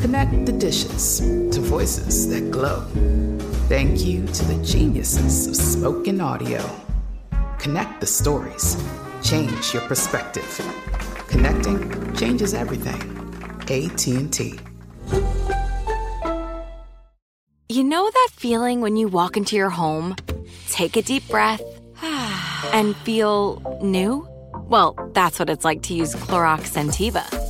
Connect the dishes to voices that glow. Thank you to the geniuses of spoken audio. Connect the stories. Change your perspective. Connecting changes everything. AT&T. You know that feeling when you walk into your home, take a deep breath, and feel new? Well, that's what it's like to use Clorox Scentiva.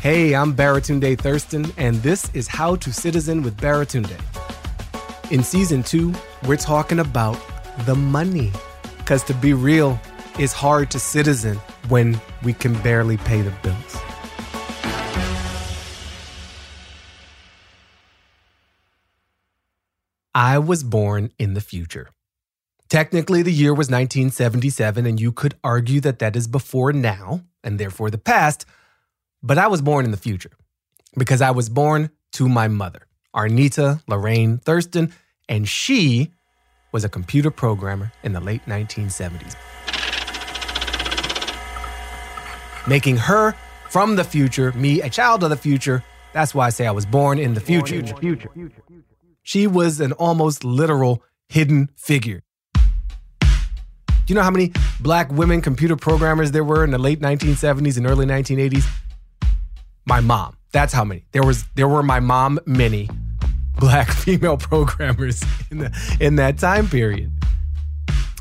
Hey, I'm Baratunde Thurston, and this is How to Citizen with Baratunde. In season two, we're talking about the money. Because to be real, it's hard to citizen when we can barely pay the bills. I was born in the future. Technically, the year was 1977, and you could argue that that is before now, and therefore the past, but I was born in the future because I was born to my mother, Arnita Lorraine Thurston, and she was a computer programmer in the late 1970s. Making her from the future, me a child of the future. That's why I say I was born in the future. She was an almost literal hidden figure. Do you know how many black women computer programmers there were in the late 1970s and early 1980s? My mom. That's how many. There was there were my mom many black female programmers in the in that time period.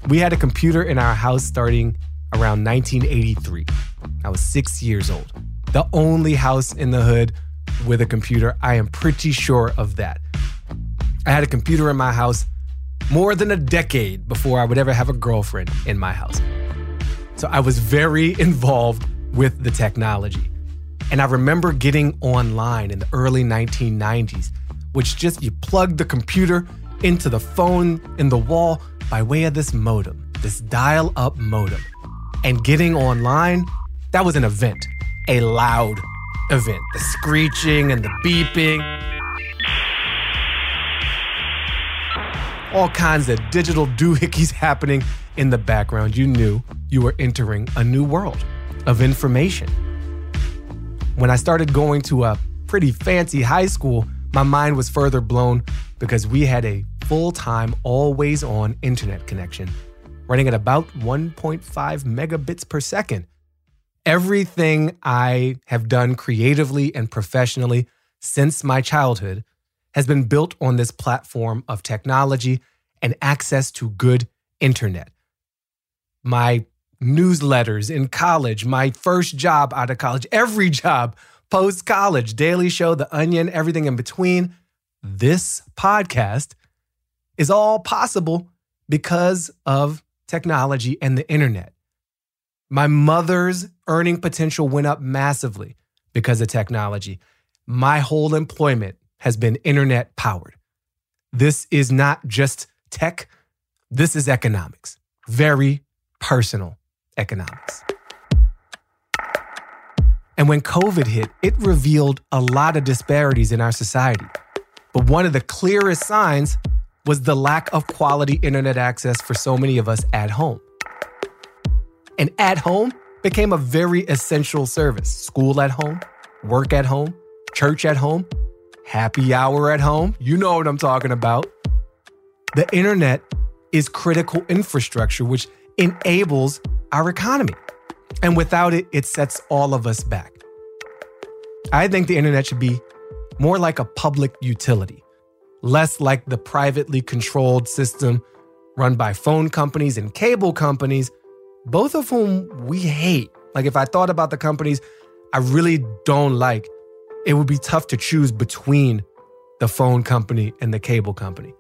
We had a computer in our house starting around 1983. I was 6 years old. The only house in the hood with a computer. I am pretty sure of that. I had a computer in my house more than a decade before I would ever have a girlfriend in my house. So I was very involved with the technology. And I remember getting online in the early 1990s, which just you plugged the computer into the phone in the wall by way of this modem, this dial up modem. And getting online, that was an event, a loud event. The screeching and the beeping. All kinds of digital doohickeys happening in the background. You knew you were entering a new world of information. When I started going to a pretty fancy high school, my mind was further blown because we had a full time, always on internet connection running at about 1.5 megabits per second. Everything I have done creatively and professionally since my childhood has been built on this platform of technology and access to good internet. My newsletters in college, my first job out of college, every job post college, Daily Show, The Onion, everything in between. This podcast is all possible because of technology and the internet. My mother's earning potential went up massively because of technology. My whole employment has been internet powered. This is not just tech, this is economics, very personal economics. And when COVID hit, it revealed a lot of disparities in our society. But one of the clearest signs was the lack of quality internet access for so many of us at home. And at home became a very essential service school at home, work at home, church at home, happy hour at home. You know what I'm talking about. The internet is critical infrastructure, which enables our economy. And without it, it sets all of us back. I think the internet should be more like a public utility less like the privately controlled system run by phone companies and cable companies, both of whom we hate. Like, if I thought about the companies I really don't like, it would be tough to choose between the phone company and the cable company.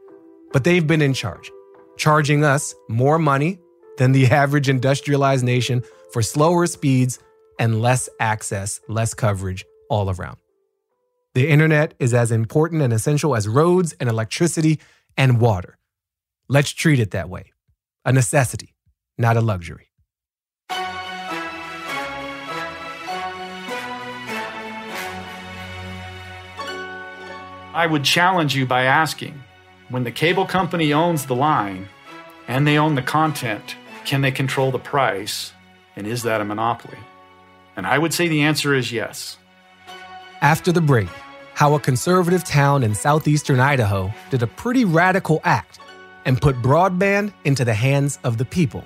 But they've been in charge, charging us more money than the average industrialized nation for slower speeds and less access, less coverage all around. The internet is as important and essential as roads and electricity and water. Let's treat it that way a necessity, not a luxury. I would challenge you by asking when the cable company owns the line and they own the content, can they control the price? And is that a monopoly? And I would say the answer is yes. After the break, how a conservative town in southeastern Idaho did a pretty radical act and put broadband into the hands of the people.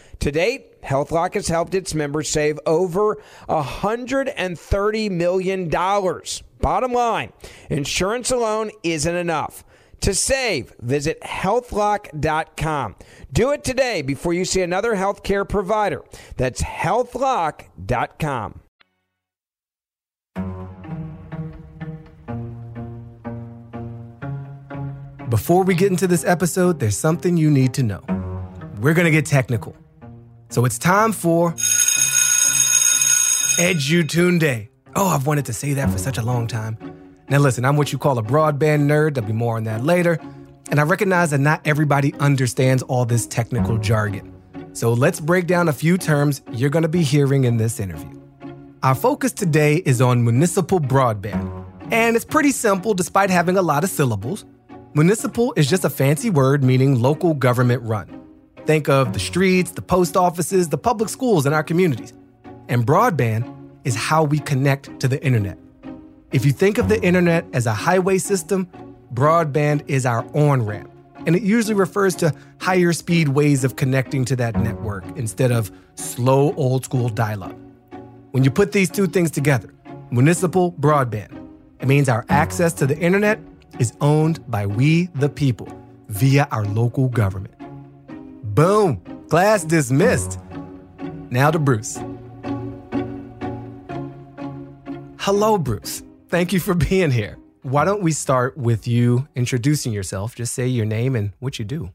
To date, HealthLock has helped its members save over $130 million. Bottom line, insurance alone isn't enough. To save, visit healthlock.com. Do it today before you see another healthcare provider. That's healthlock.com. Before we get into this episode, there's something you need to know. We're going to get technical. So it's time for Edutainday. Oh, I've wanted to say that for such a long time. Now, listen, I'm what you call a broadband nerd. There'll be more on that later. And I recognize that not everybody understands all this technical jargon. So let's break down a few terms you're going to be hearing in this interview. Our focus today is on municipal broadband. And it's pretty simple despite having a lot of syllables. Municipal is just a fancy word meaning local government run. Think of the streets, the post offices, the public schools in our communities. And broadband is how we connect to the internet. If you think of the internet as a highway system, broadband is our on ramp. And it usually refers to higher speed ways of connecting to that network instead of slow old school dial up. When you put these two things together, municipal broadband, it means our access to the internet is owned by we the people via our local government. Boom! Class dismissed. Now to Bruce. Hello, Bruce. Thank you for being here. Why don't we start with you introducing yourself? Just say your name and what you do.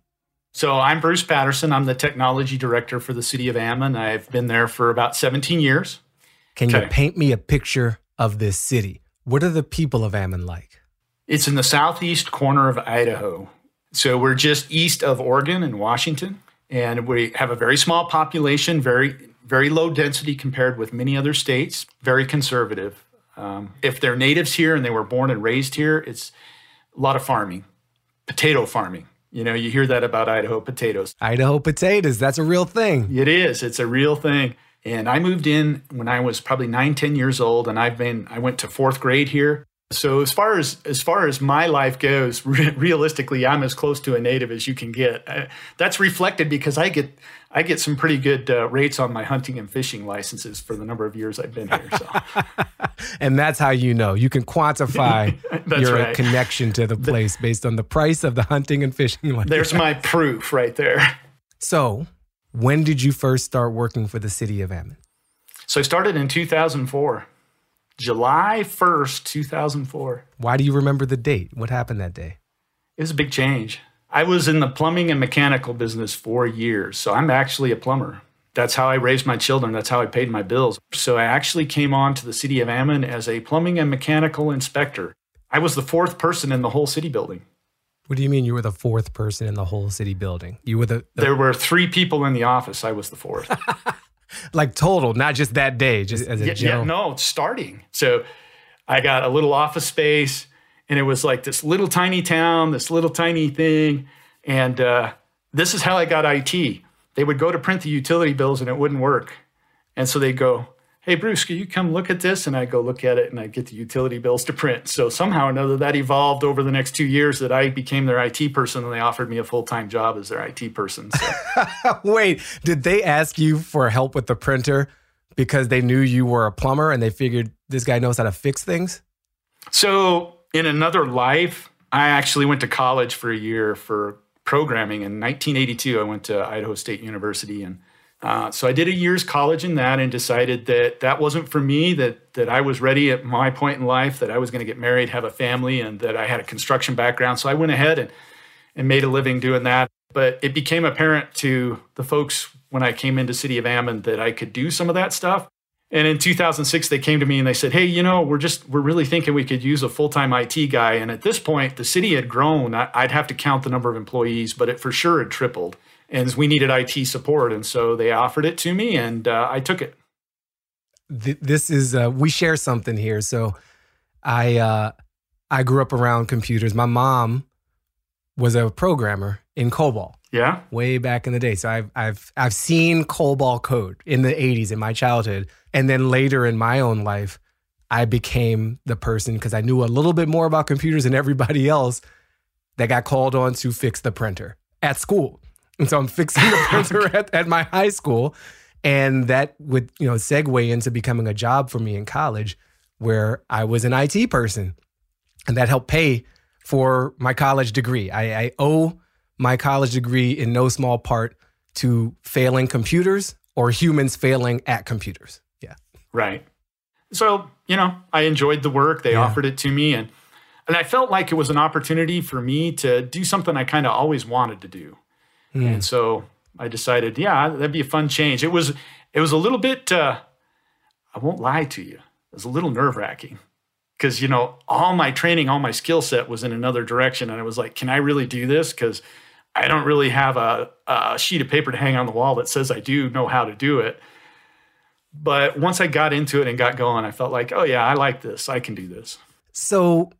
So, I'm Bruce Patterson. I'm the technology director for the city of Ammon. I've been there for about 17 years. Can okay. you paint me a picture of this city? What are the people of Ammon like? It's in the southeast corner of Idaho. So, we're just east of Oregon and Washington and we have a very small population, very very low density compared with many other states, very conservative. Um, if they're natives here and they were born and raised here, it's a lot of farming, potato farming. You know, you hear that about Idaho potatoes. Idaho potatoes, that's a real thing. It is. It's a real thing. And I moved in when I was probably nine, 10 years old, and I've been, I went to fourth grade here. So as far as as far as my life goes, re- realistically, I'm as close to a native as you can get. Uh, that's reflected because I get I get some pretty good uh, rates on my hunting and fishing licenses for the number of years I've been here. So. and that's how you know you can quantify your right. connection to the place based on the price of the hunting and fishing license. There's my proof right there. So, when did you first start working for the city of Ammon? So I started in 2004. July 1st, 2004. Why do you remember the date? What happened that day? It was a big change. I was in the plumbing and mechanical business for years, so I'm actually a plumber. That's how I raised my children. That's how I paid my bills. So I actually came on to the city of Ammon as a plumbing and mechanical inspector. I was the fourth person in the whole city building. What do you mean you were the fourth person in the whole city building? You were the, the... There were three people in the office. I was the fourth. like total, not just that day, just as a yeah, general. Yeah, no, starting. So I got a little office space, and it was like this little tiny town, this little tiny thing, and uh, this is how I got IT. They would go to print the utility bills, and it wouldn't work, and so they'd go, hey, Bruce, can you come look at this? And I go look at it and I get the utility bills to print. So somehow or another, that evolved over the next two years that I became their IT person and they offered me a full time job as their IT person. So. Wait, did they ask you for help with the printer because they knew you were a plumber and they figured this guy knows how to fix things? So in another life, I actually went to college for a year for programming. In 1982, I went to Idaho State University and uh, so I did a year's college in that and decided that that wasn't for me, that, that I was ready at my point in life, that I was going to get married, have a family, and that I had a construction background. So I went ahead and, and made a living doing that. But it became apparent to the folks when I came into City of Ammon that I could do some of that stuff. And in 2006, they came to me and they said, "Hey, you know, we're just we're really thinking we could use a full-time IT guy." And at this point, the city had grown. I'd have to count the number of employees, but it for sure had tripled and we needed IT support, and so they offered it to me, and uh, I took it. This is uh, we share something here. So, I uh, I grew up around computers. My mom was a programmer in COBOL. Yeah, way back in the day. So I've I've I've seen COBOL code in the '80s in my childhood, and then later in my own life, I became the person because I knew a little bit more about computers than everybody else that got called on to fix the printer at school. And so I'm fixing the oh printer at, at my high school. And that would, you know, segue into becoming a job for me in college where I was an IT person. And that helped pay for my college degree. I, I owe my college degree in no small part to failing computers or humans failing at computers. Yeah. Right. So, you know, I enjoyed the work. They yeah. offered it to me and and I felt like it was an opportunity for me to do something I kind of always wanted to do. Mm. And so I decided, yeah, that'd be a fun change. It was it was a little bit uh, I won't lie to you. It was a little nerve-wracking because you know all my training all my skill set was in another direction and i was like can i really do this because i don't really have a, a, sheet of paper to hang on the wall that says i do know how to do it but once i got into it and got going i felt like oh yeah i like this i can do this so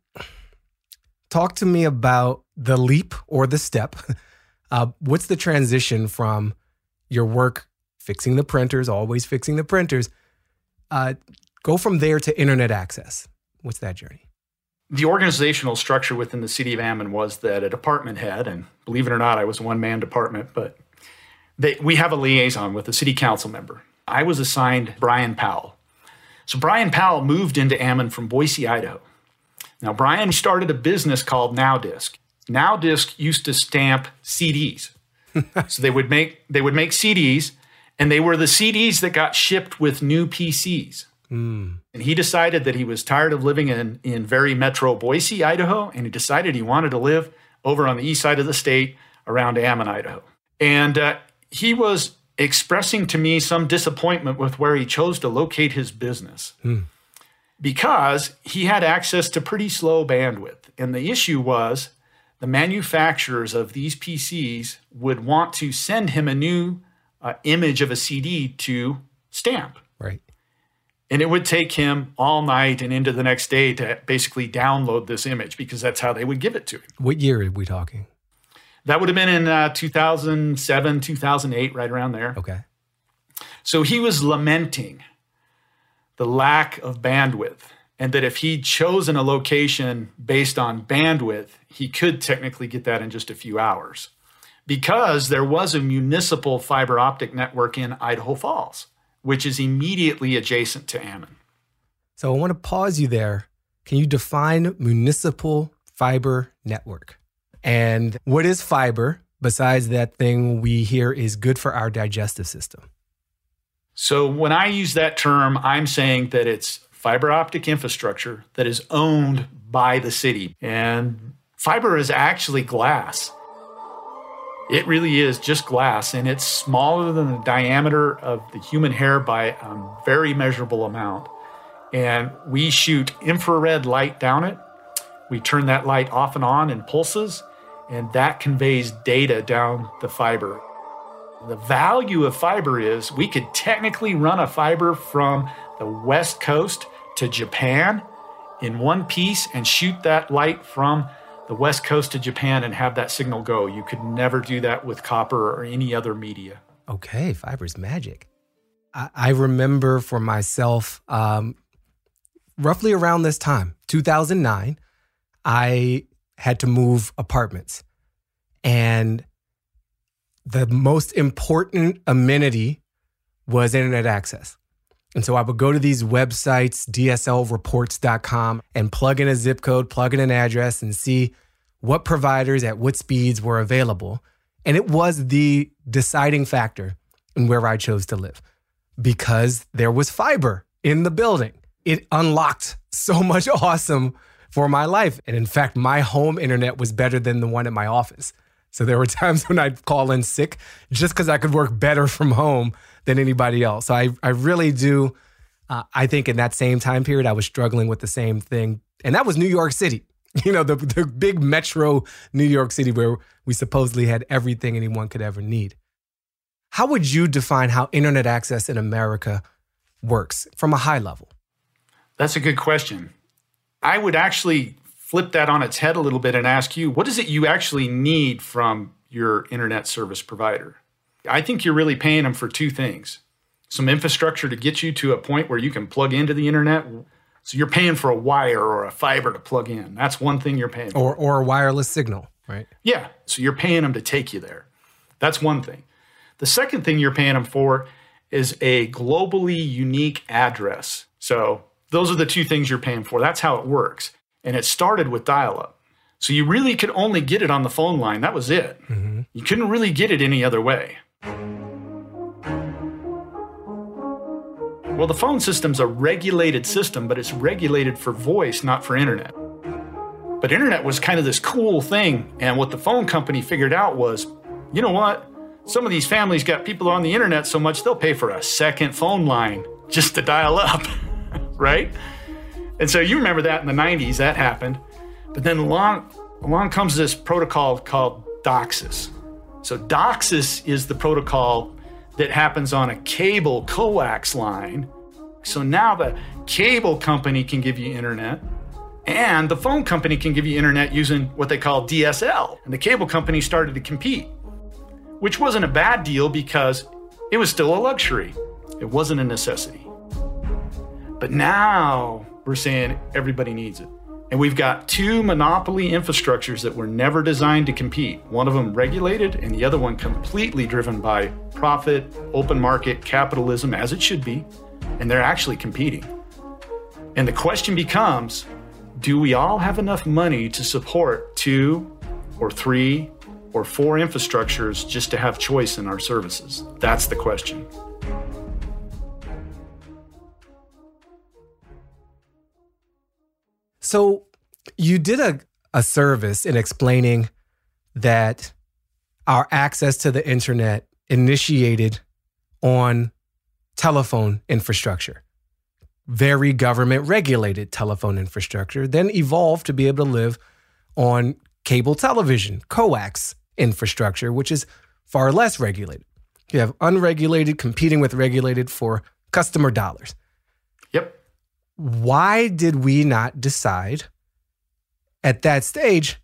talk to me about the leap or the step Uh, what's the transition from your work fixing the printers, always fixing the printers, uh, go from there to internet access? What's that journey? The organizational structure within the city of Ammon was that a department head, and believe it or not, I was a one man department, but they, we have a liaison with a city council member. I was assigned Brian Powell. So Brian Powell moved into Ammon from Boise, Idaho. Now, Brian started a business called NowDisc. NowDisc used to stamp CDs. so they would make they would make CDs, and they were the CDs that got shipped with new PCs. Mm. And he decided that he was tired of living in in very metro Boise, Idaho, and he decided he wanted to live over on the east side of the state around Ammon, Idaho. And uh, he was expressing to me some disappointment with where he chose to locate his business. Mm. Because he had access to pretty slow bandwidth. And the issue was the manufacturers of these PCs would want to send him a new uh, image of a CD to stamp. Right. And it would take him all night and into the next day to basically download this image because that's how they would give it to him. What year are we talking? That would have been in uh, 2007, 2008, right around there. Okay. So he was lamenting the lack of bandwidth and that if he'd chosen a location based on bandwidth, he could technically get that in just a few hours because there was a municipal fiber optic network in Idaho Falls, which is immediately adjacent to Ammon. So I want to pause you there. Can you define municipal fiber network? And what is fiber besides that thing we hear is good for our digestive system? So when I use that term, I'm saying that it's fiber optic infrastructure that is owned by the city. And fiber is actually glass. It really is just glass, and it's smaller than the diameter of the human hair by a very measurable amount. And we shoot infrared light down it. We turn that light off and on in pulses, and that conveys data down the fiber. The value of fiber is we could technically run a fiber from the West Coast to Japan in one piece and shoot that light from the west coast to Japan and have that signal go. You could never do that with copper or any other media. Okay, fiber's magic. I, I remember for myself, um, roughly around this time, 2009, I had to move apartments. And the most important amenity was internet access. And so I would go to these websites, dslreports.com, and plug in a zip code, plug in an address, and see what providers at what speeds were available. And it was the deciding factor in where I chose to live because there was fiber in the building. It unlocked so much awesome for my life. And in fact, my home internet was better than the one at my office. So there were times when I'd call in sick just because I could work better from home than anybody else. So I, I really do. Uh, I think in that same time period, I was struggling with the same thing. And that was New York City, you know, the, the big metro New York City where we supposedly had everything anyone could ever need. How would you define how internet access in America works from a high level? That's a good question. I would actually flip that on its head a little bit and ask you what is it you actually need from your internet service provider? I think you're really paying them for two things some infrastructure to get you to a point where you can plug into the internet. So you're paying for a wire or a fiber to plug in. That's one thing you're paying or, for. Or a wireless signal, right? Yeah. So you're paying them to take you there. That's one thing. The second thing you're paying them for is a globally unique address. So those are the two things you're paying for. That's how it works. And it started with dial up. So you really could only get it on the phone line. That was it. Mm-hmm. You couldn't really get it any other way. Well, the phone system's a regulated system, but it's regulated for voice, not for internet. But internet was kind of this cool thing. And what the phone company figured out was you know what? Some of these families got people on the internet so much they'll pay for a second phone line just to dial up. right? And so you remember that in the 90s, that happened. But then along, along comes this protocol called DOCSIS. So DOCSIS is the protocol that happens on a cable coax line. So now the cable company can give you internet and the phone company can give you internet using what they call DSL. And the cable company started to compete, which wasn't a bad deal because it was still a luxury. It wasn't a necessity. But now we're saying everybody needs it. And we've got two monopoly infrastructures that were never designed to compete. One of them regulated, and the other one completely driven by profit, open market, capitalism, as it should be. And they're actually competing. And the question becomes do we all have enough money to support two or three or four infrastructures just to have choice in our services? That's the question. So you did a, a service in explaining that our access to the internet initiated on telephone infrastructure, very government regulated telephone infrastructure, then evolved to be able to live on cable television, coax infrastructure, which is far less regulated. You have unregulated competing with regulated for customer dollars why did we not decide at that stage,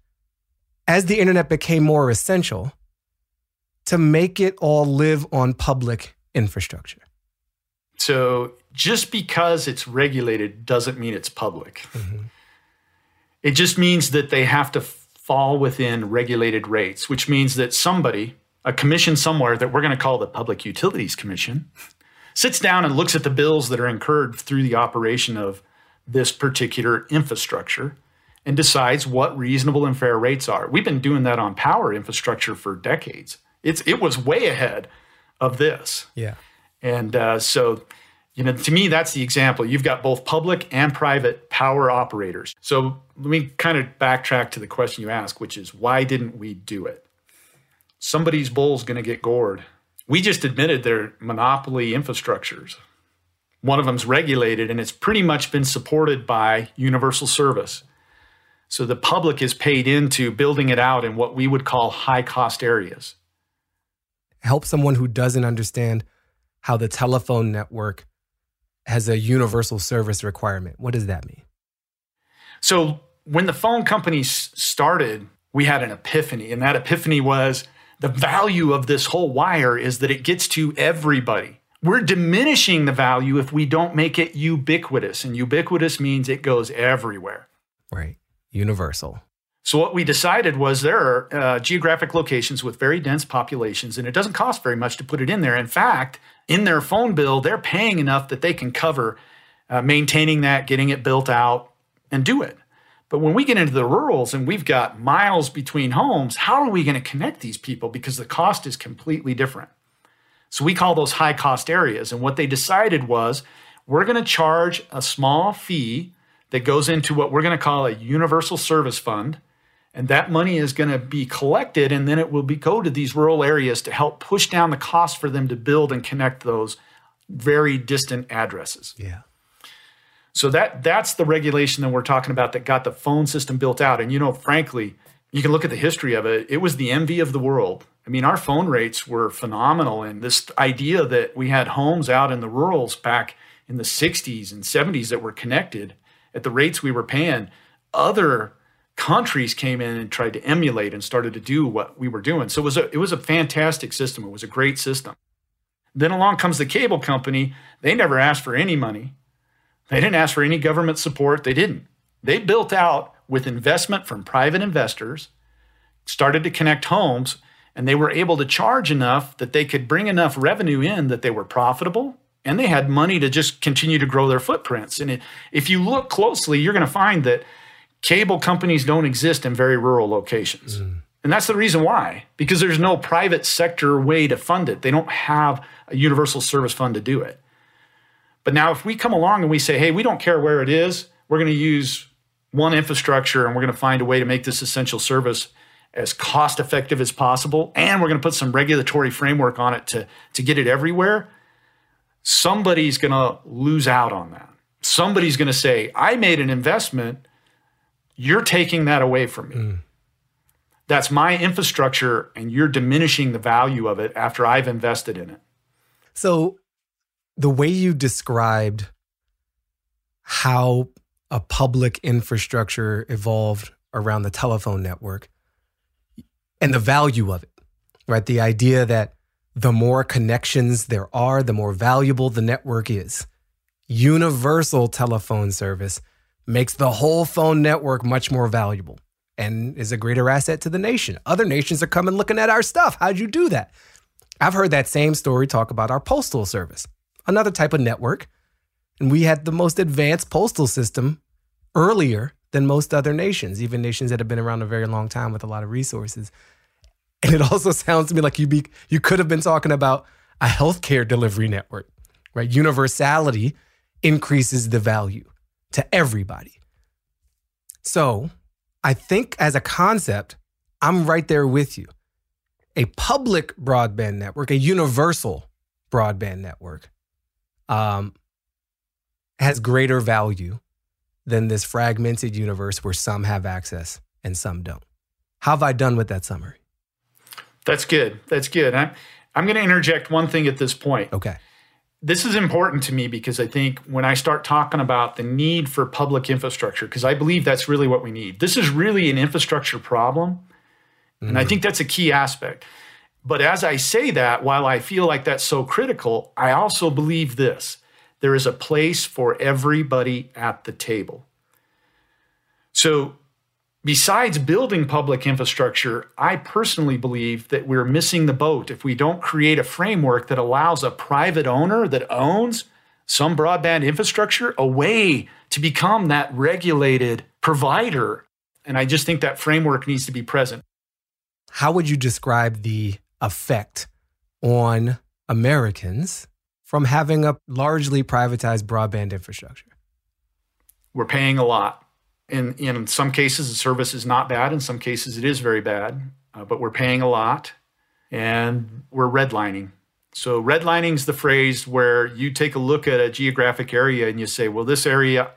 as the internet became more essential, to make it all live on public infrastructure? So just because it's regulated doesn't mean it's public. Mm-hmm. It just means that they have to fall within regulated rates, which means that somebody, a commission somewhere that we're going to call the Public Utilities Commission, sits down and looks at the bills that are incurred through the operation of this particular infrastructure and decides what reasonable and fair rates are. We've been doing that on power infrastructure for decades. It's it was way ahead of this. Yeah. And uh, so, you know, to me, that's the example. You've got both public and private power operators. So let me kind of backtrack to the question you asked, which is why didn't we do it? Somebody's bull's going to get gored we just admitted they're monopoly infrastructures. One of them's regulated and it's pretty much been supported by universal service. So the public is paid into building it out in what we would call high cost areas. Help someone who doesn't understand how the telephone network has a universal service requirement. What does that mean? So when the phone companies started, we had an epiphany, and that epiphany was the value of this whole wire is that it gets to everybody. we're diminishing the value if we don't make it ubiquitous. And ubiquitous means it goes everywhere. Right. Universal. So, what we decided was there are uh, geographic locations with very dense populations, and it doesn't cost very much to put it in there. In fact, in their phone bill, they're paying enough that they can cover uh, maintaining that, getting it built out, and do it. But when we get into the rurals and we've got miles between homes, how are we going to connect these people? Because the cost is completely different. So we call those high cost areas. And what they decided was we're going to charge a small fee that goes into what we're going to call a universal service fund. And that money is going to be collected and then it will be go to these rural areas to help push down the cost for them to build and connect those very distant addresses. Yeah. So that that's the regulation that we're talking about that got the phone system built out. And you know, frankly, you can look at the history of it. It was the envy of the world. I mean, our phone rates were phenomenal. And this idea that we had homes out in the rurals back in the 60s and 70s that were connected at the rates we were paying, other countries came in and tried to emulate and started to do what we were doing. So it was a it was a fantastic system. It was a great system. Then along comes the cable company. They never asked for any money. They didn't ask for any government support. They didn't. They built out with investment from private investors, started to connect homes, and they were able to charge enough that they could bring enough revenue in that they were profitable and they had money to just continue to grow their footprints. And if you look closely, you're going to find that cable companies don't exist in very rural locations. Mm. And that's the reason why, because there's no private sector way to fund it. They don't have a universal service fund to do it. But now, if we come along and we say, hey, we don't care where it is, we're going to use one infrastructure and we're going to find a way to make this essential service as cost effective as possible, and we're going to put some regulatory framework on it to, to get it everywhere, somebody's going to lose out on that. Somebody's going to say, I made an investment, you're taking that away from me. Mm. That's my infrastructure, and you're diminishing the value of it after I've invested in it. So, the way you described how a public infrastructure evolved around the telephone network and the value of it, right? The idea that the more connections there are, the more valuable the network is. Universal telephone service makes the whole phone network much more valuable and is a greater asset to the nation. Other nations are coming looking at our stuff. How'd you do that? I've heard that same story talk about our postal service another type of network. And we had the most advanced postal system earlier than most other nations, even nations that have been around a very long time with a lot of resources. And it also sounds to me like you be you could have been talking about a healthcare delivery network, right? Universality increases the value to everybody. So I think as a concept, I'm right there with you. A public broadband network, a universal broadband network, um, has greater value than this fragmented universe where some have access and some don't. How have I done with that summary? That's good. That's good. I'm, I'm going to interject one thing at this point. Okay. This is important to me because I think when I start talking about the need for public infrastructure, because I believe that's really what we need. This is really an infrastructure problem. Mm. And I mm. think that's a key aspect. But as I say that, while I feel like that's so critical, I also believe this there is a place for everybody at the table. So, besides building public infrastructure, I personally believe that we're missing the boat if we don't create a framework that allows a private owner that owns some broadband infrastructure a way to become that regulated provider. And I just think that framework needs to be present. How would you describe the effect on Americans from having a largely privatized broadband infrastructure? We're paying a lot. In, in some cases, the service is not bad. In some cases, it is very bad, uh, but we're paying a lot and we're redlining. So, redlining is the phrase where you take a look at a geographic area and you say, well, this area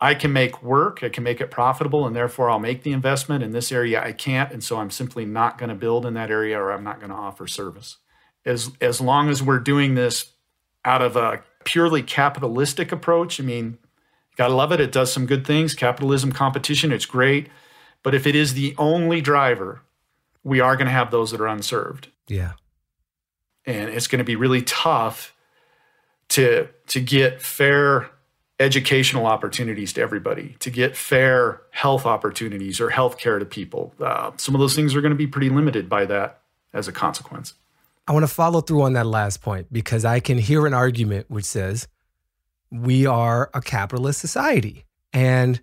I can make work, I can make it profitable, and therefore I'll make the investment. In this area, I can't, and so I'm simply not going to build in that area or I'm not going to offer service. As, as long as we're doing this out of a purely capitalistic approach, I mean, gotta love it. It does some good things. Capitalism, competition, it's great. But if it is the only driver, we are going to have those that are unserved. Yeah. And it's going to be really tough to, to get fair educational opportunities to everybody, to get fair health opportunities or health care to people. Uh, some of those things are going to be pretty limited by that as a consequence. I want to follow through on that last point because I can hear an argument which says we are a capitalist society and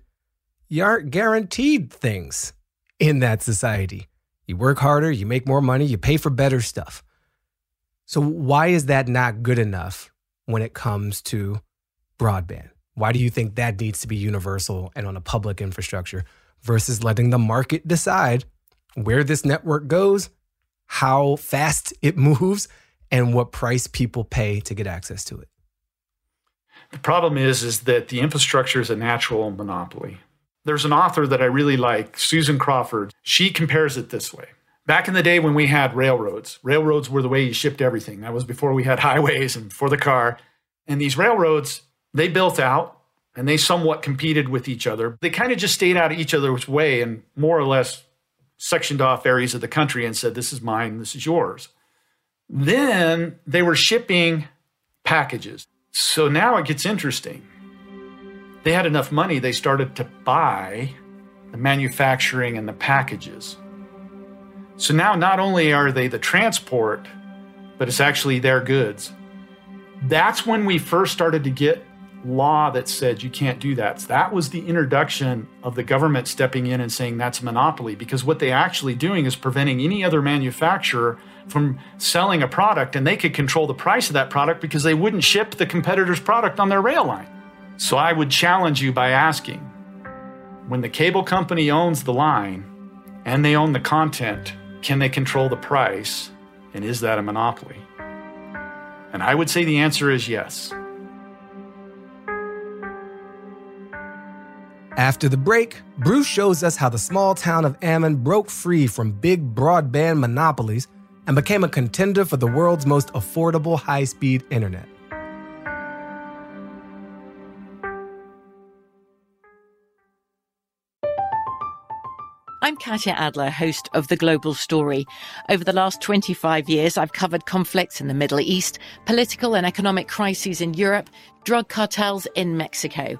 you aren't guaranteed things in that society. You work harder, you make more money, you pay for better stuff. So, why is that not good enough when it comes to broadband? Why do you think that needs to be universal and on a public infrastructure versus letting the market decide where this network goes, how fast it moves, and what price people pay to get access to it? The problem is, is that the infrastructure is a natural monopoly. There's an author that I really like, Susan Crawford. She compares it this way. Back in the day when we had railroads, railroads were the way you shipped everything. That was before we had highways and for the car. And these railroads, they built out and they somewhat competed with each other. They kind of just stayed out of each other's way and more or less sectioned off areas of the country and said, This is mine, this is yours. Then they were shipping packages. So now it gets interesting they had enough money, they started to buy the manufacturing and the packages. So now not only are they the transport, but it's actually their goods. That's when we first started to get law that said you can't do that. That was the introduction of the government stepping in and saying that's a monopoly because what they actually doing is preventing any other manufacturer from selling a product and they could control the price of that product because they wouldn't ship the competitor's product on their rail line. So I would challenge you by asking when the cable company owns the line and they own the content, can they control the price? And is that a monopoly? And I would say the answer is yes. After the break, Bruce shows us how the small town of Ammon broke free from big broadband monopolies and became a contender for the world's most affordable high speed internet. I'm Katya Adler, host of The Global Story. Over the last 25 years, I've covered conflicts in the Middle East, political and economic crises in Europe, drug cartels in Mexico.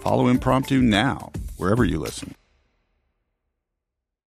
Follow Impromptu now, wherever you listen.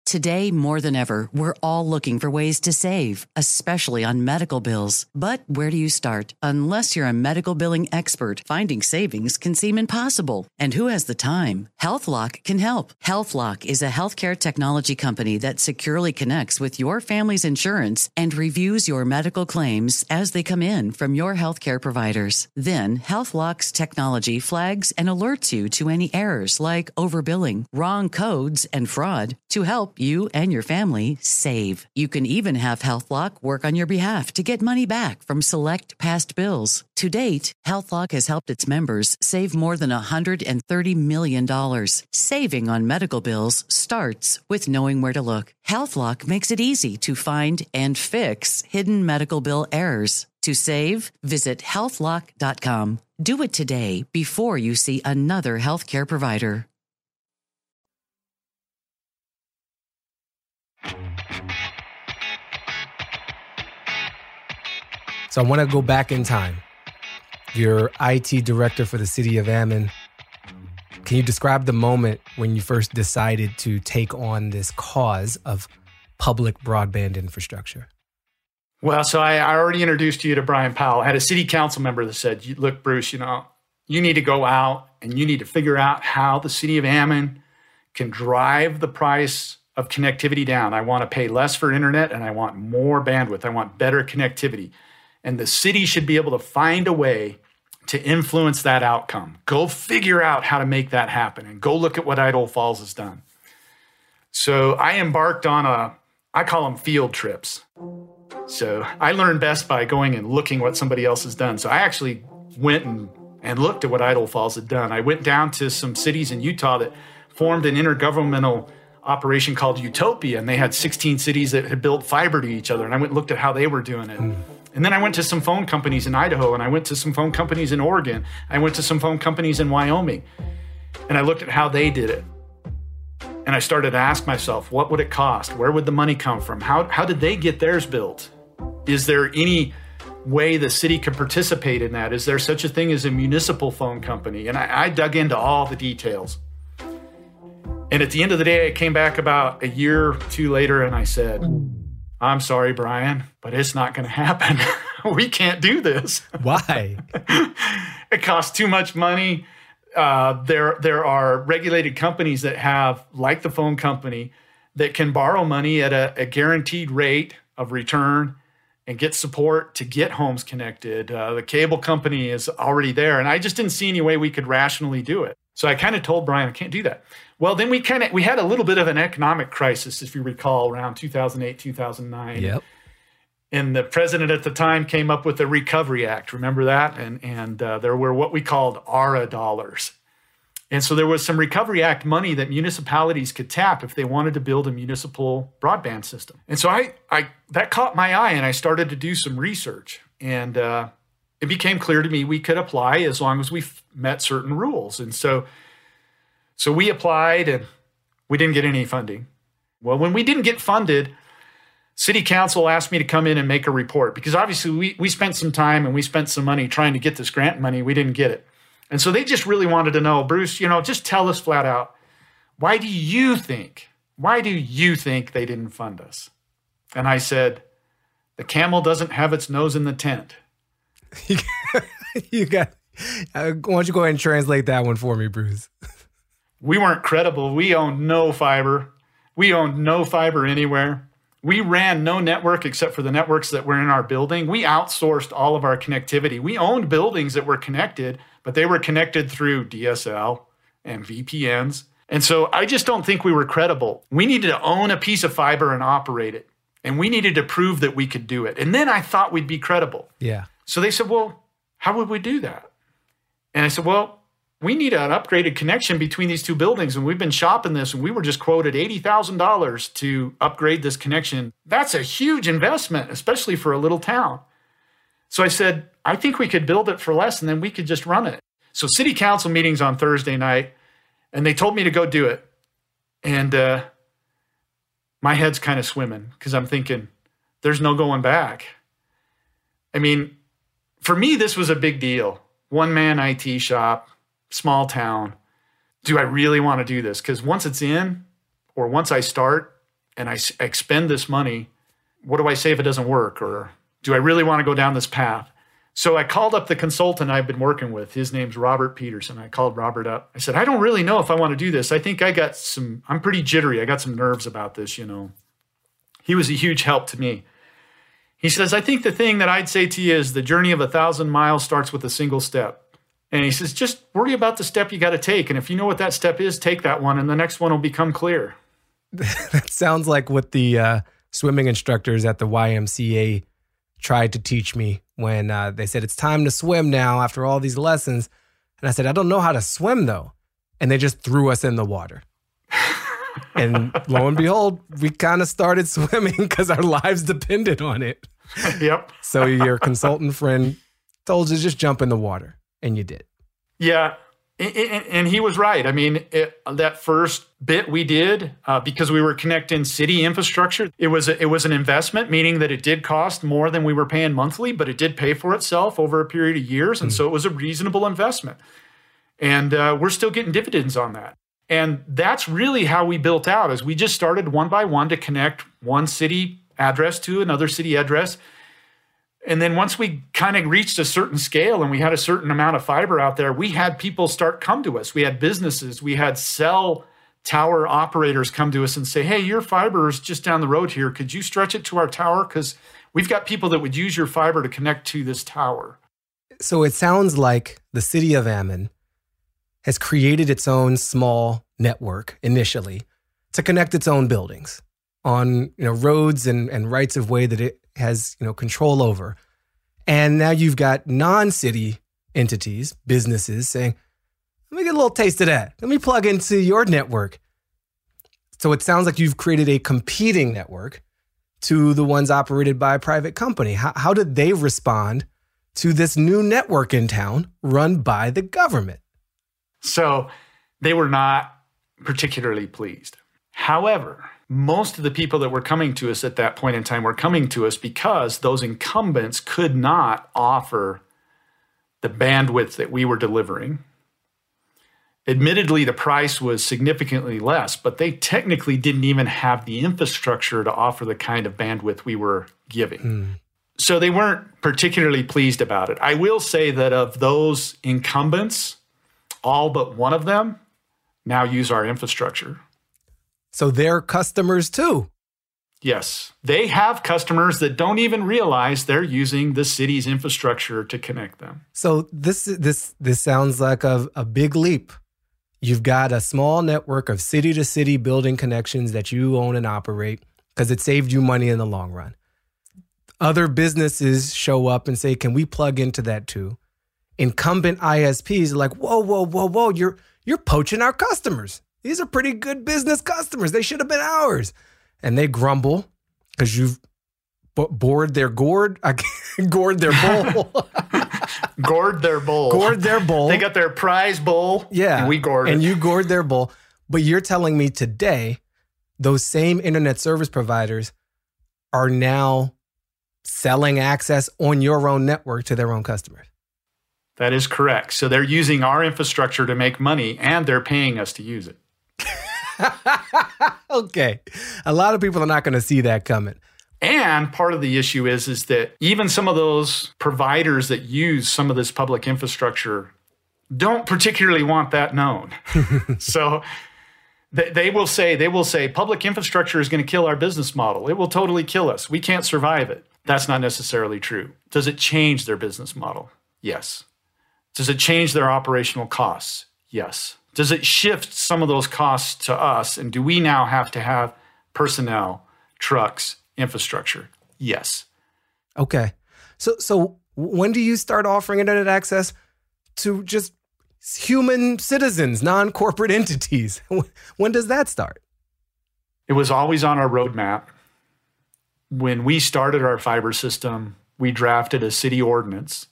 Today, more than ever, we're all looking for ways to save, especially on medical bills. But where do you start? Unless you're a medical billing expert, finding savings can seem impossible. And who has the time? HealthLock can help. HealthLock is a healthcare technology company that securely connects with your family's insurance and reviews your medical claims as they come in from your healthcare providers. Then, HealthLock's technology flags and alerts you to any errors like overbilling, wrong codes, and fraud to help you and your family save. You can even have HealthLock work on your behalf to get money back from select past bills. To date, HealthLock has helped its members save more than $130 million. Saving on medical bills starts with knowing where to look. HealthLock makes it easy to find and fix hidden medical bill errors. To save, visit healthlock.com. Do it today before you see another healthcare provider. So I want to go back in time. You're IT director for the city of Ammon. Can you describe the moment when you first decided to take on this cause of public broadband infrastructure? Well, so I, I already introduced you to Brian Powell. I had a city council member that said, Look, Bruce, you know, you need to go out and you need to figure out how the city of Ammon can drive the price of connectivity down. I want to pay less for internet and I want more bandwidth. I want better connectivity. And the city should be able to find a way to influence that outcome. Go figure out how to make that happen and go look at what Idaho Falls has done. So I embarked on a, I call them field trips. So I learn best by going and looking what somebody else has done. So I actually went and, and looked at what Idaho Falls had done. I went down to some cities in Utah that formed an intergovernmental operation called Utopia, and they had 16 cities that had built fiber to each other. And I went and looked at how they were doing it. Mm. And then I went to some phone companies in Idaho, and I went to some phone companies in Oregon. I went to some phone companies in Wyoming, and I looked at how they did it. And I started to ask myself, what would it cost? Where would the money come from? How, how did they get theirs built? Is there any way the city could participate in that? Is there such a thing as a municipal phone company? And I, I dug into all the details. And at the end of the day, I came back about a year or two later and I said, I'm sorry, Brian, but it's not going to happen. we can't do this. Why? it costs too much money. Uh, there, there are regulated companies that have, like the phone company, that can borrow money at a, a guaranteed rate of return and get support to get homes connected. Uh, the cable company is already there, and I just didn't see any way we could rationally do it. So I kind of told Brian, I can't do that. Well, then we kind of we had a little bit of an economic crisis, if you recall, around 2008, 2009. Yep. And the president at the time came up with the Recovery Act. Remember that? And and uh, there were what we called ARRA dollars. And so there was some Recovery Act money that municipalities could tap if they wanted to build a municipal broadband system. And so I, I that caught my eye, and I started to do some research. And uh, it became clear to me we could apply as long as we met certain rules. And so so we applied and we didn't get any funding. Well, when we didn't get funded, city council asked me to come in and make a report because obviously we, we spent some time and we spent some money trying to get this grant money. We didn't get it. And so they just really wanted to know, Bruce, you know, just tell us flat out, why do you think, why do you think they didn't fund us? And I said, the camel doesn't have its nose in the tent. you got, uh, why don't you go ahead and translate that one for me, Bruce? We weren't credible. We owned no fiber. We owned no fiber anywhere. We ran no network except for the networks that were in our building. We outsourced all of our connectivity. We owned buildings that were connected, but they were connected through DSL and VPNs. And so I just don't think we were credible. We needed to own a piece of fiber and operate it. And we needed to prove that we could do it. And then I thought we'd be credible. Yeah. So they said, well, how would we do that? And I said, well, we need an upgraded connection between these two buildings. And we've been shopping this and we were just quoted $80,000 to upgrade this connection. That's a huge investment, especially for a little town. So I said, I think we could build it for less and then we could just run it. So city council meetings on Thursday night, and they told me to go do it. And uh, my head's kind of swimming because I'm thinking, there's no going back. I mean, for me, this was a big deal. One man IT shop, small town. Do I really want to do this? Because once it's in, or once I start, and I expend this money, what do I say if it doesn't work? Or do I really want to go down this path? So I called up the consultant I've been working with. His name's Robert Peterson. I called Robert up. I said, I don't really know if I want to do this. I think I got some, I'm pretty jittery. I got some nerves about this, you know. He was a huge help to me. He says, I think the thing that I'd say to you is the journey of a thousand miles starts with a single step. And he says, just worry about the step you got to take. And if you know what that step is, take that one, and the next one will become clear. that sounds like what the uh, swimming instructors at the YMCA tried to teach me when uh, they said, it's time to swim now after all these lessons. And I said, I don't know how to swim though. And they just threw us in the water. and lo and behold, we kind of started swimming because our lives depended on it. Yep. so your consultant friend told you just jump in the water, and you did. Yeah. And he was right. I mean, it, that first bit we did uh, because we were connecting city infrastructure. It was a, it was an investment, meaning that it did cost more than we were paying monthly, but it did pay for itself over a period of years, and mm. so it was a reasonable investment. And uh, we're still getting dividends on that. And that's really how we built out Is we just started one by one to connect one city address to another city address. And then once we kind of reached a certain scale and we had a certain amount of fiber out there, we had people start come to us. We had businesses, we had cell tower operators come to us and say, "Hey, your fiber is just down the road here. Could you stretch it to our tower cuz we've got people that would use your fiber to connect to this tower." So it sounds like the city of Ammon has created its own small network initially to connect its own buildings on you know roads and, and rights of way that it has you know control over. And now you've got non-city entities, businesses saying, let me get a little taste of that. Let me plug into your network. So it sounds like you've created a competing network to the ones operated by a private company. How, how did they respond to this new network in town run by the government? So they were not particularly pleased. However, most of the people that were coming to us at that point in time were coming to us because those incumbents could not offer the bandwidth that we were delivering. Admittedly, the price was significantly less, but they technically didn't even have the infrastructure to offer the kind of bandwidth we were giving. Mm. So they weren't particularly pleased about it. I will say that of those incumbents, all but one of them now use our infrastructure. So they're customers too. Yes. They have customers that don't even realize they're using the city's infrastructure to connect them. So this this this sounds like a, a big leap. You've got a small network of city to city building connections that you own and operate because it saved you money in the long run. Other businesses show up and say, Can we plug into that too? incumbent ISPs are like, whoa, whoa, whoa, whoa, you're you're poaching our customers. These are pretty good business customers. They should have been ours. And they grumble because you've bored their gourd, gourd their bowl. gourd their bowl. Gourd their bowl. They got their prize bowl. Yeah. And we gourd And you gourd their bowl. But you're telling me today, those same internet service providers are now selling access on your own network to their own customers. That is correct. So they're using our infrastructure to make money and they're paying us to use it. okay. A lot of people are not going to see that coming. And part of the issue is is that even some of those providers that use some of this public infrastructure don't particularly want that known. so they, they will say they will say public infrastructure is going to kill our business model. It will totally kill us. We can't survive it. That's not necessarily true. Does it change their business model? Yes. Does it change their operational costs? Yes. Does it shift some of those costs to us? And do we now have to have personnel, trucks, infrastructure? Yes. Okay. So so when do you start offering internet access to just human citizens, non-corporate entities? When does that start? It was always on our roadmap. When we started our fiber system, we drafted a city ordinance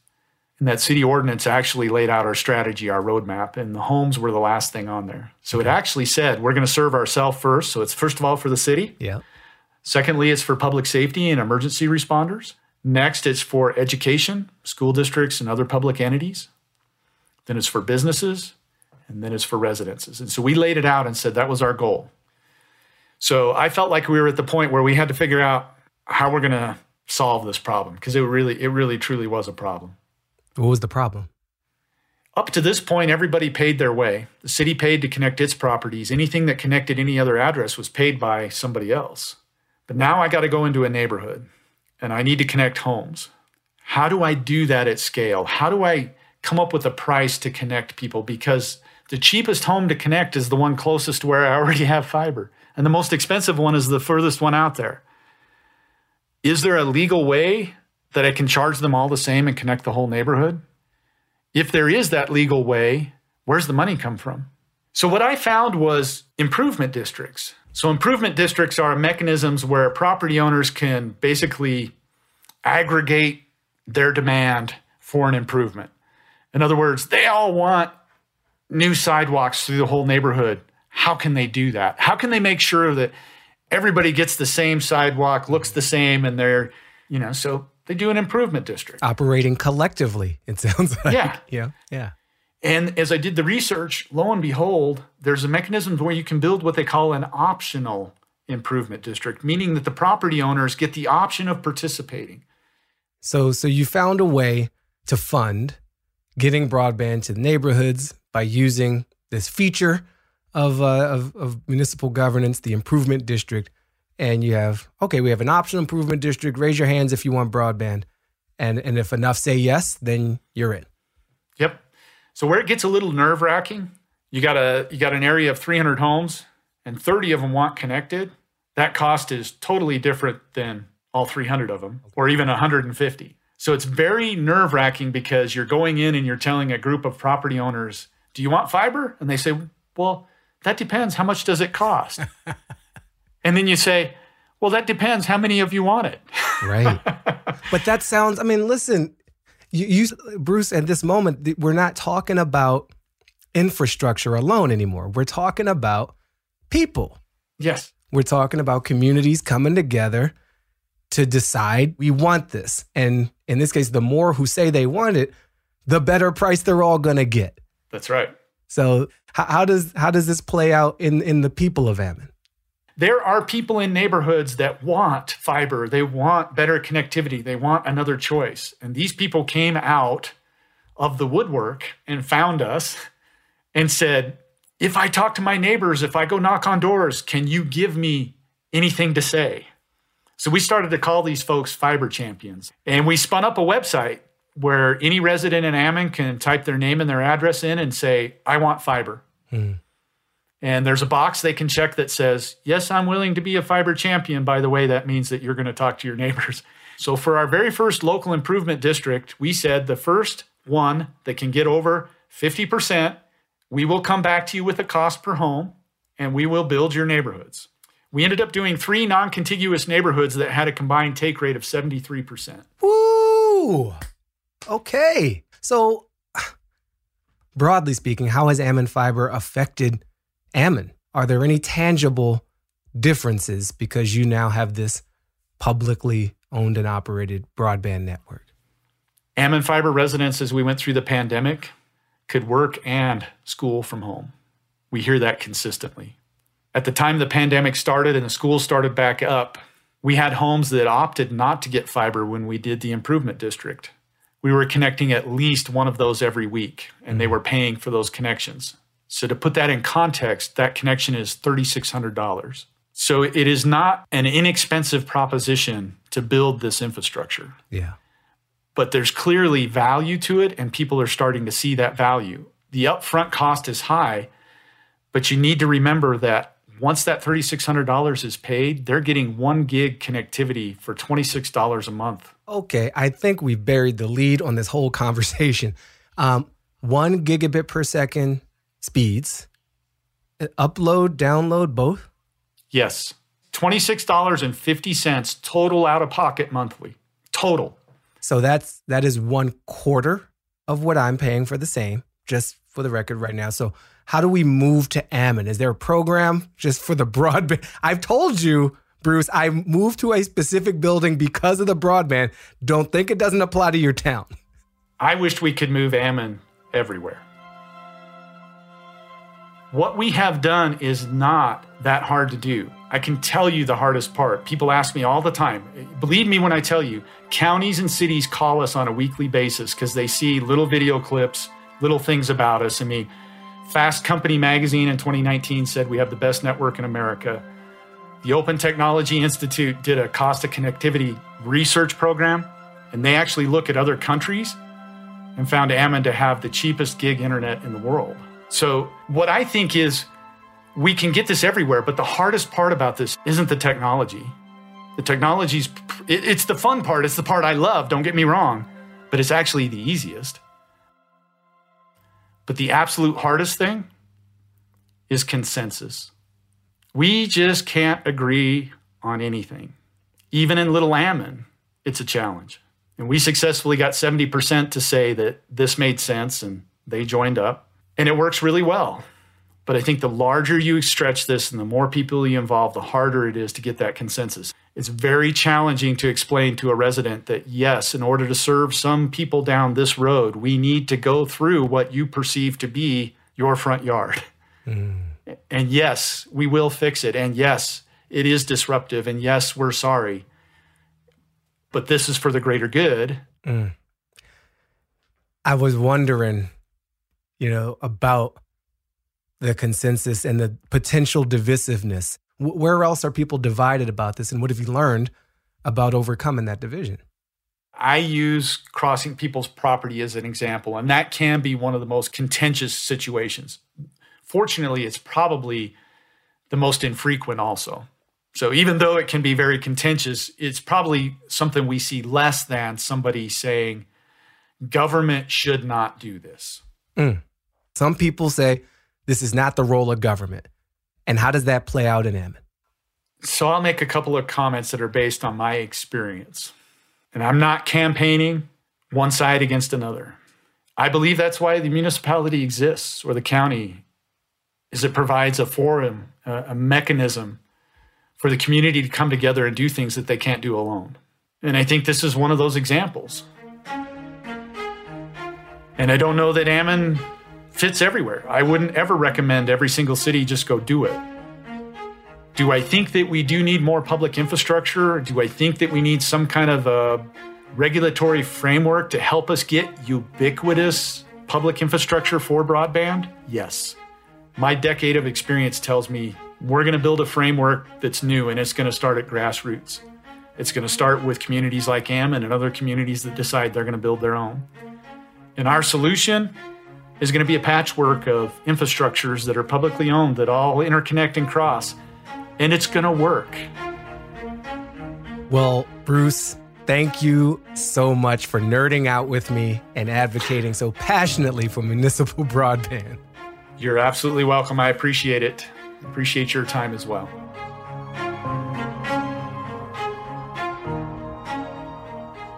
and that city ordinance actually laid out our strategy, our roadmap, and the homes were the last thing on there. So okay. it actually said we're going to serve ourselves first. So it's first of all for the city. Yeah. Secondly, it's for public safety and emergency responders. Next, it's for education, school districts, and other public entities. Then it's for businesses, and then it's for residences. And so we laid it out and said that was our goal. So I felt like we were at the point where we had to figure out how we're going to solve this problem because it really, it really, truly was a problem. What was the problem? Up to this point, everybody paid their way. The city paid to connect its properties. Anything that connected any other address was paid by somebody else. But now I got to go into a neighborhood and I need to connect homes. How do I do that at scale? How do I come up with a price to connect people? Because the cheapest home to connect is the one closest to where I already have fiber, and the most expensive one is the furthest one out there. Is there a legal way that I can charge them all the same and connect the whole neighborhood? If there is that legal way, where's the money come from? So, what I found was improvement districts. So, improvement districts are mechanisms where property owners can basically aggregate their demand for an improvement. In other words, they all want new sidewalks through the whole neighborhood. How can they do that? How can they make sure that everybody gets the same sidewalk, looks the same, and they're, you know, so they do an improvement district. Operating collectively, it sounds like. Yeah. Yeah. Yeah. And as I did the research, lo and behold, there's a mechanism where you can build what they call an optional improvement district, meaning that the property owners get the option of participating. So so you found a way to fund getting broadband to neighborhoods by using this feature of, uh, of, of municipal governance, the improvement district, and you have okay, we have an optional improvement district. Raise your hands if you want broadband, and and if enough say yes, then you're in. Yep. So where it gets a little nerve wracking, you got a you got an area of 300 homes, and 30 of them want connected. That cost is totally different than all 300 of them, or even 150. So it's very nerve wracking because you're going in and you're telling a group of property owners, "Do you want fiber?" And they say, "Well, that depends. How much does it cost?" and then you say, "Well, that depends. How many of you want it?" Right. but that sounds. I mean, listen, you, you, Bruce. At this moment, we're not talking about infrastructure alone anymore. We're talking about people. Yes. We're talking about communities coming together to decide we want this. And in this case, the more who say they want it, the better price they're all going to get. That's right. So how, how, does how does this play out in in the people of Ammon? There are people in neighborhoods that want fiber. They want better connectivity. They want another choice. And these people came out of the woodwork and found us and said, "If I talk to my neighbors, if I go knock on doors, can you give me anything to say?" So we started to call these folks fiber champions. And we spun up a website where any resident in Ammon can type their name and their address in and say, I want fiber. Hmm. And there's a box they can check that says, Yes, I'm willing to be a fiber champion. By the way, that means that you're going to talk to your neighbors. So for our very first local improvement district, we said the first one that can get over 50%, we will come back to you with a cost per home and we will build your neighborhoods. We ended up doing three non contiguous neighborhoods that had a combined take rate of 73%. Woo! Okay. So, broadly speaking, how has Ammon Fiber affected Ammon? Are there any tangible differences because you now have this publicly owned and operated broadband network? Ammon Fiber residents, as we went through the pandemic, could work and school from home. We hear that consistently. At the time the pandemic started and the schools started back up, we had homes that opted not to get fiber when we did the improvement district we were connecting at least one of those every week, and they mm-hmm. were paying for those connections. So, to put that in context, that connection is $3,600. So, it is not an inexpensive proposition to build this infrastructure. Yeah. But there's clearly value to it, and people are starting to see that value. The upfront cost is high, but you need to remember that once that $3,600 is paid, they're getting one gig connectivity for $26 a month okay, I think we've buried the lead on this whole conversation. Um, one gigabit per second speeds, uh, upload, download, both? Yes. $26.50 total out of pocket monthly. Total. So that's that is one quarter of what I'm paying for the same, just for the record right now. So how do we move to Ammon? Is there a program just for the broadband? I've told you Bruce, I moved to a specific building because of the broadband. Don't think it doesn't apply to your town. I wished we could move Ammon everywhere. What we have done is not that hard to do. I can tell you the hardest part. People ask me all the time. Believe me when I tell you, counties and cities call us on a weekly basis because they see little video clips, little things about us. I mean, Fast Company magazine in 2019 said we have the best network in America. The Open Technology Institute did a cost of connectivity research program, and they actually look at other countries and found Ammon to have the cheapest gig internet in the world. So, what I think is we can get this everywhere, but the hardest part about this isn't the technology. The technology's, it, it's the fun part, it's the part I love, don't get me wrong, but it's actually the easiest. But the absolute hardest thing is consensus. We just can't agree on anything. Even in Little Ammon, it's a challenge. And we successfully got 70% to say that this made sense and they joined up. And it works really well. But I think the larger you stretch this and the more people you involve, the harder it is to get that consensus. It's very challenging to explain to a resident that, yes, in order to serve some people down this road, we need to go through what you perceive to be your front yard. Mm. And yes, we will fix it. And yes, it is disruptive. And yes, we're sorry. But this is for the greater good. Mm. I was wondering, you know, about the consensus and the potential divisiveness. Where else are people divided about this? And what have you learned about overcoming that division? I use crossing people's property as an example, and that can be one of the most contentious situations. Fortunately, it's probably the most infrequent also. So even though it can be very contentious, it's probably something we see less than somebody saying, government should not do this. Mm. Some people say, this is not the role of government. And how does that play out in Ammon? So I'll make a couple of comments that are based on my experience. And I'm not campaigning one side against another. I believe that's why the municipality exists or the county is it provides a forum, a, a mechanism for the community to come together and do things that they can't do alone. And I think this is one of those examples. And I don't know that Ammon fits everywhere. I wouldn't ever recommend every single city just go do it. Do I think that we do need more public infrastructure? Do I think that we need some kind of a regulatory framework to help us get ubiquitous public infrastructure for broadband? Yes. My decade of experience tells me we're going to build a framework that's new and it's going to start at grassroots. It's going to start with communities like Ammon and other communities that decide they're going to build their own. And our solution is going to be a patchwork of infrastructures that are publicly owned that all interconnect and cross, and it's going to work. Well, Bruce, thank you so much for nerding out with me and advocating so passionately for municipal broadband. You're absolutely welcome. I appreciate it. Appreciate your time as well.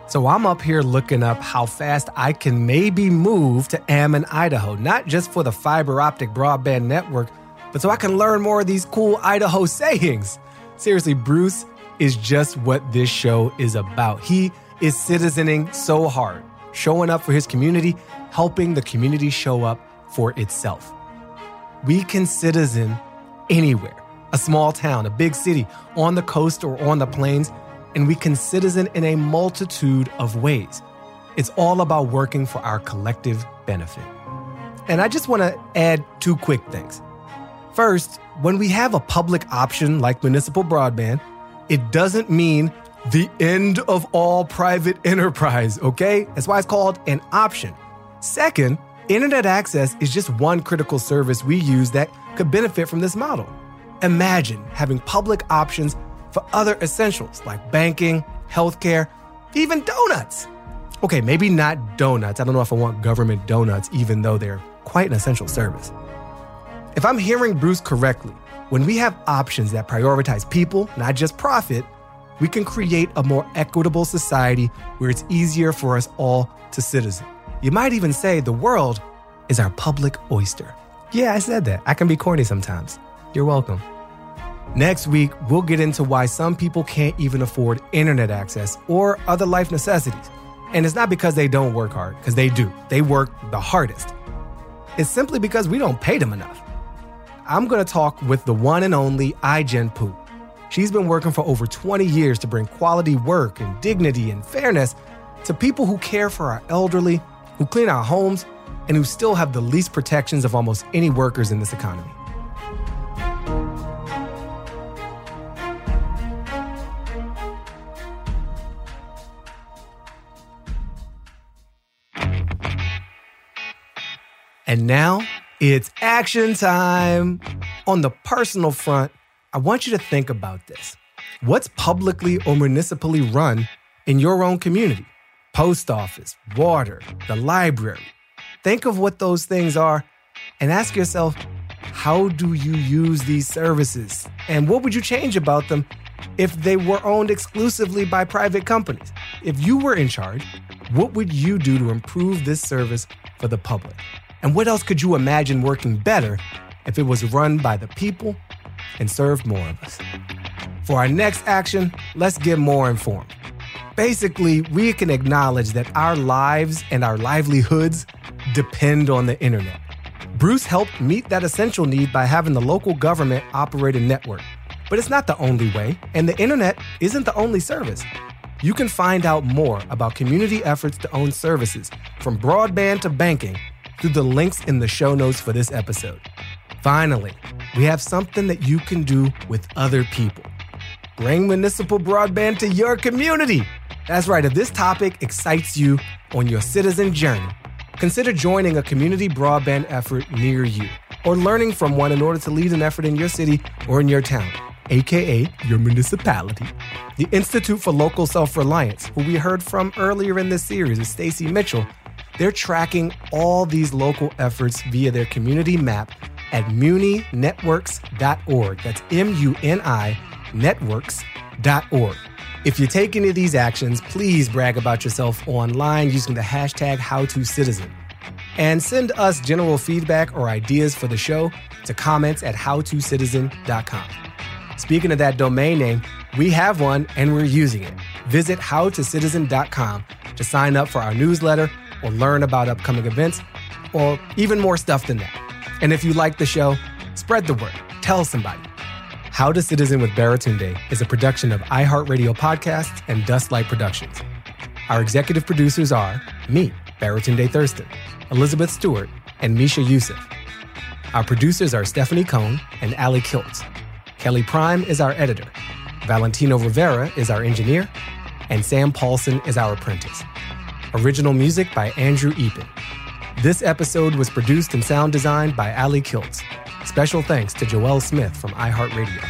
So I'm up here looking up how fast I can maybe move to Ammon, Idaho, not just for the fiber optic broadband network, but so I can learn more of these cool Idaho sayings. Seriously, Bruce is just what this show is about. He is citizening so hard, showing up for his community, helping the community show up for itself. We can citizen anywhere a small town, a big city, on the coast or on the plains and we can citizen in a multitude of ways. It's all about working for our collective benefit. And I just want to add two quick things. First, when we have a public option like municipal broadband, it doesn't mean the end of all private enterprise, okay? That's why it's called an option. Second, internet access is just one critical service we use that could benefit from this model. Imagine having public options for other essentials like banking, healthcare, even donuts. Okay, maybe not donuts. I don't know if I want government donuts, even though they're quite an essential service. If I'm hearing Bruce correctly, when we have options that prioritize people, not just profit, we can create a more equitable society where it's easier for us all to citizen. You might even say the world is our public oyster. Yeah, I said that. I can be corny sometimes. You're welcome. Next week, we'll get into why some people can't even afford internet access or other life necessities. And it's not because they don't work hard, because they do. They work the hardest. It's simply because we don't pay them enough. I'm going to talk with the one and only Ai-jen Poo. She's been working for over 20 years to bring quality work and dignity and fairness to people who care for our elderly, who clean our homes, and who still have the least protections of almost any workers in this economy. And now it's action time. On the personal front, I want you to think about this. What's publicly or municipally run in your own community? Post office, water, the library. Think of what those things are and ask yourself, how do you use these services? And what would you change about them if they were owned exclusively by private companies? If you were in charge, what would you do to improve this service for the public? And what else could you imagine working better if it was run by the people and served more of us? For our next action, let's get more informed. Basically, we can acknowledge that our lives and our livelihoods depend on the internet. Bruce helped meet that essential need by having the local government operate a network. But it's not the only way, and the internet isn't the only service. You can find out more about community efforts to own services, from broadband to banking through the links in the show notes for this episode. Finally, we have something that you can do with other people. Bring municipal broadband to your community. That's right, if this topic excites you on your citizen journey, consider joining a community broadband effort near you or learning from one in order to lead an effort in your city or in your town, aka your municipality. The Institute for Local Self-Reliance, who we heard from earlier in this series is Stacy Mitchell, they're tracking all these local efforts via their community map at muninetworks.org. That's M U N I networks.org. If you take any of these actions, please brag about yourself online using the hashtag HowToCitizen. And send us general feedback or ideas for the show to comments at howtocitizen.com. Speaking of that domain name, we have one and we're using it. Visit howtocitizen.com to sign up for our newsletter or learn about upcoming events or even more stuff than that. And if you like the show, spread the word. Tell somebody. How to Citizen with Baratunde is a production of iHeartRadio Podcasts and Dustlight Productions. Our executive producers are me, Baratunde Thurston, Elizabeth Stewart, and Misha Youssef. Our producers are Stephanie Cohn and Ali Kiltz. Kelly Prime is our editor. Valentino Rivera is our engineer. And Sam Paulson is our apprentice. Original music by Andrew Eapen. This episode was produced and sound designed by Ali Kiltz. Special thanks to Joelle Smith from iHeartRadio.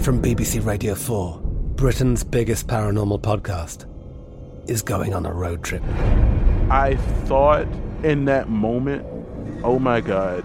From BBC Radio 4, Britain's biggest paranormal podcast is going on a road trip. I thought in that moment, oh my God,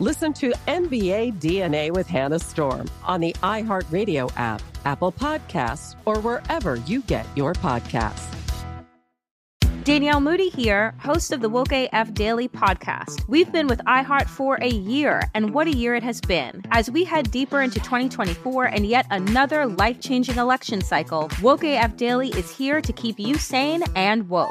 Listen to NBA DNA with Hannah Storm on the iHeartRadio app, Apple Podcasts, or wherever you get your podcasts. Danielle Moody here, host of the Woke AF Daily podcast. We've been with iHeart for a year, and what a year it has been. As we head deeper into 2024 and yet another life changing election cycle, Woke AF Daily is here to keep you sane and woke.